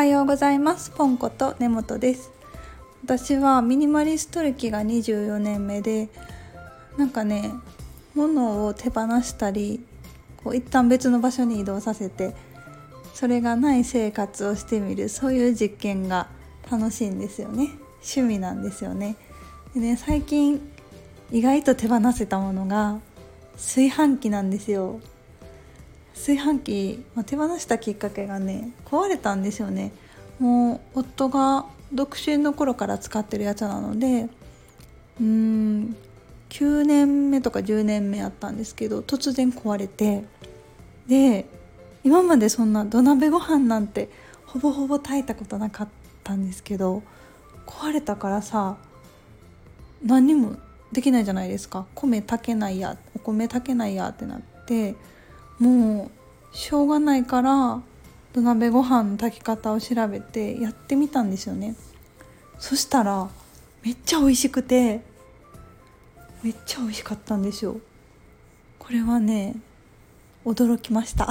はようございます。ポンコと根本です。私はミニマリスト歴が24年目でなんかね物を手放したりこう一旦別の場所に移動させてそれがない生活をしてみるそういう実験が楽しいんですよね。趣味なんですよね。でね最近意外と手放せたものが炊飯器なんですよ。炊飯器、まあ、手放したきっかけがね壊れたんですよね。もう夫が独身の頃から使ってるやつなのでうーん9年目とか10年目やったんですけど突然壊れてで今までそんな土鍋ご飯なんてほぼほぼ炊いたことなかったんですけど壊れたからさ何にもできないじゃないですか。米炊けないやお米炊けないやってなってもうしょうがないから土鍋ご飯の炊き方を調べてやってみたんですよね。そしたらめっちゃ美味しくてめっちゃ美味しかったんですよ。これはね驚きました。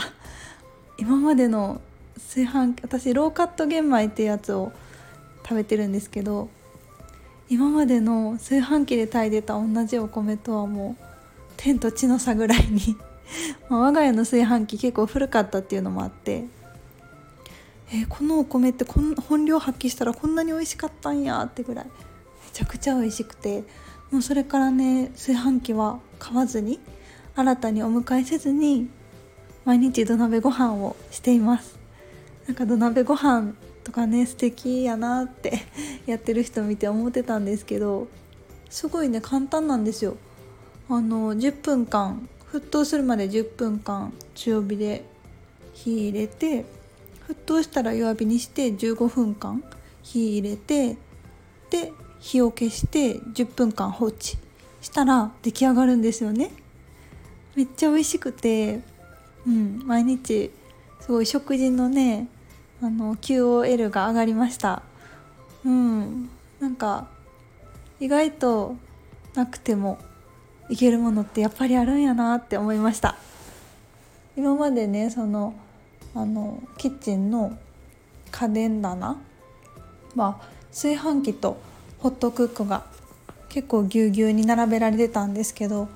今までの炊飯器私ローカット玄米ってやつを食べてるんですけど今までの炊飯器で炊いてた同じお米とはもう天と地の差ぐらいにまあ我が家の炊飯器結構古かったっていうのもあってえー、このお米ってこん本領発揮したらこんなに美味しかったんやってぐらいめちゃくちゃ美味しくてもうそれからね炊飯器は買わずに新たにお迎えせずに毎日土鍋ご飯をしています。なんか土鍋ご飯とかね素敵やなって やってる人見て思ってたんですけどすごいね簡単なんですよ。あの10分間沸騰するまで10分間強火で火入れて沸騰したら弱火にして15分間火入れてで火を消して10分間放置したら出来上がるんですよね。めっちゃ美味しくてうん毎日すごい食事のねあの QOL が上がりました。うんなんか意外となくてもいけるものってやっぱりあるんやなって思いました。今までねそのあのキッチンの家電棚は炊飯器とホットクックが結構ぎゅうぎゅうに並べられてたんですけど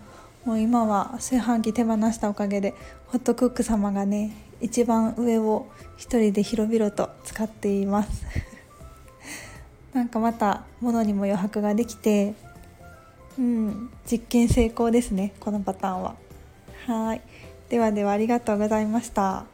もう今は炊飯器手放したおかげでホットクック様がね一番上を一人で広々と使っています。なんかまた物にも余白ができてうん。実験成功ですねこのパターンは。はい。ではではありがとうございました。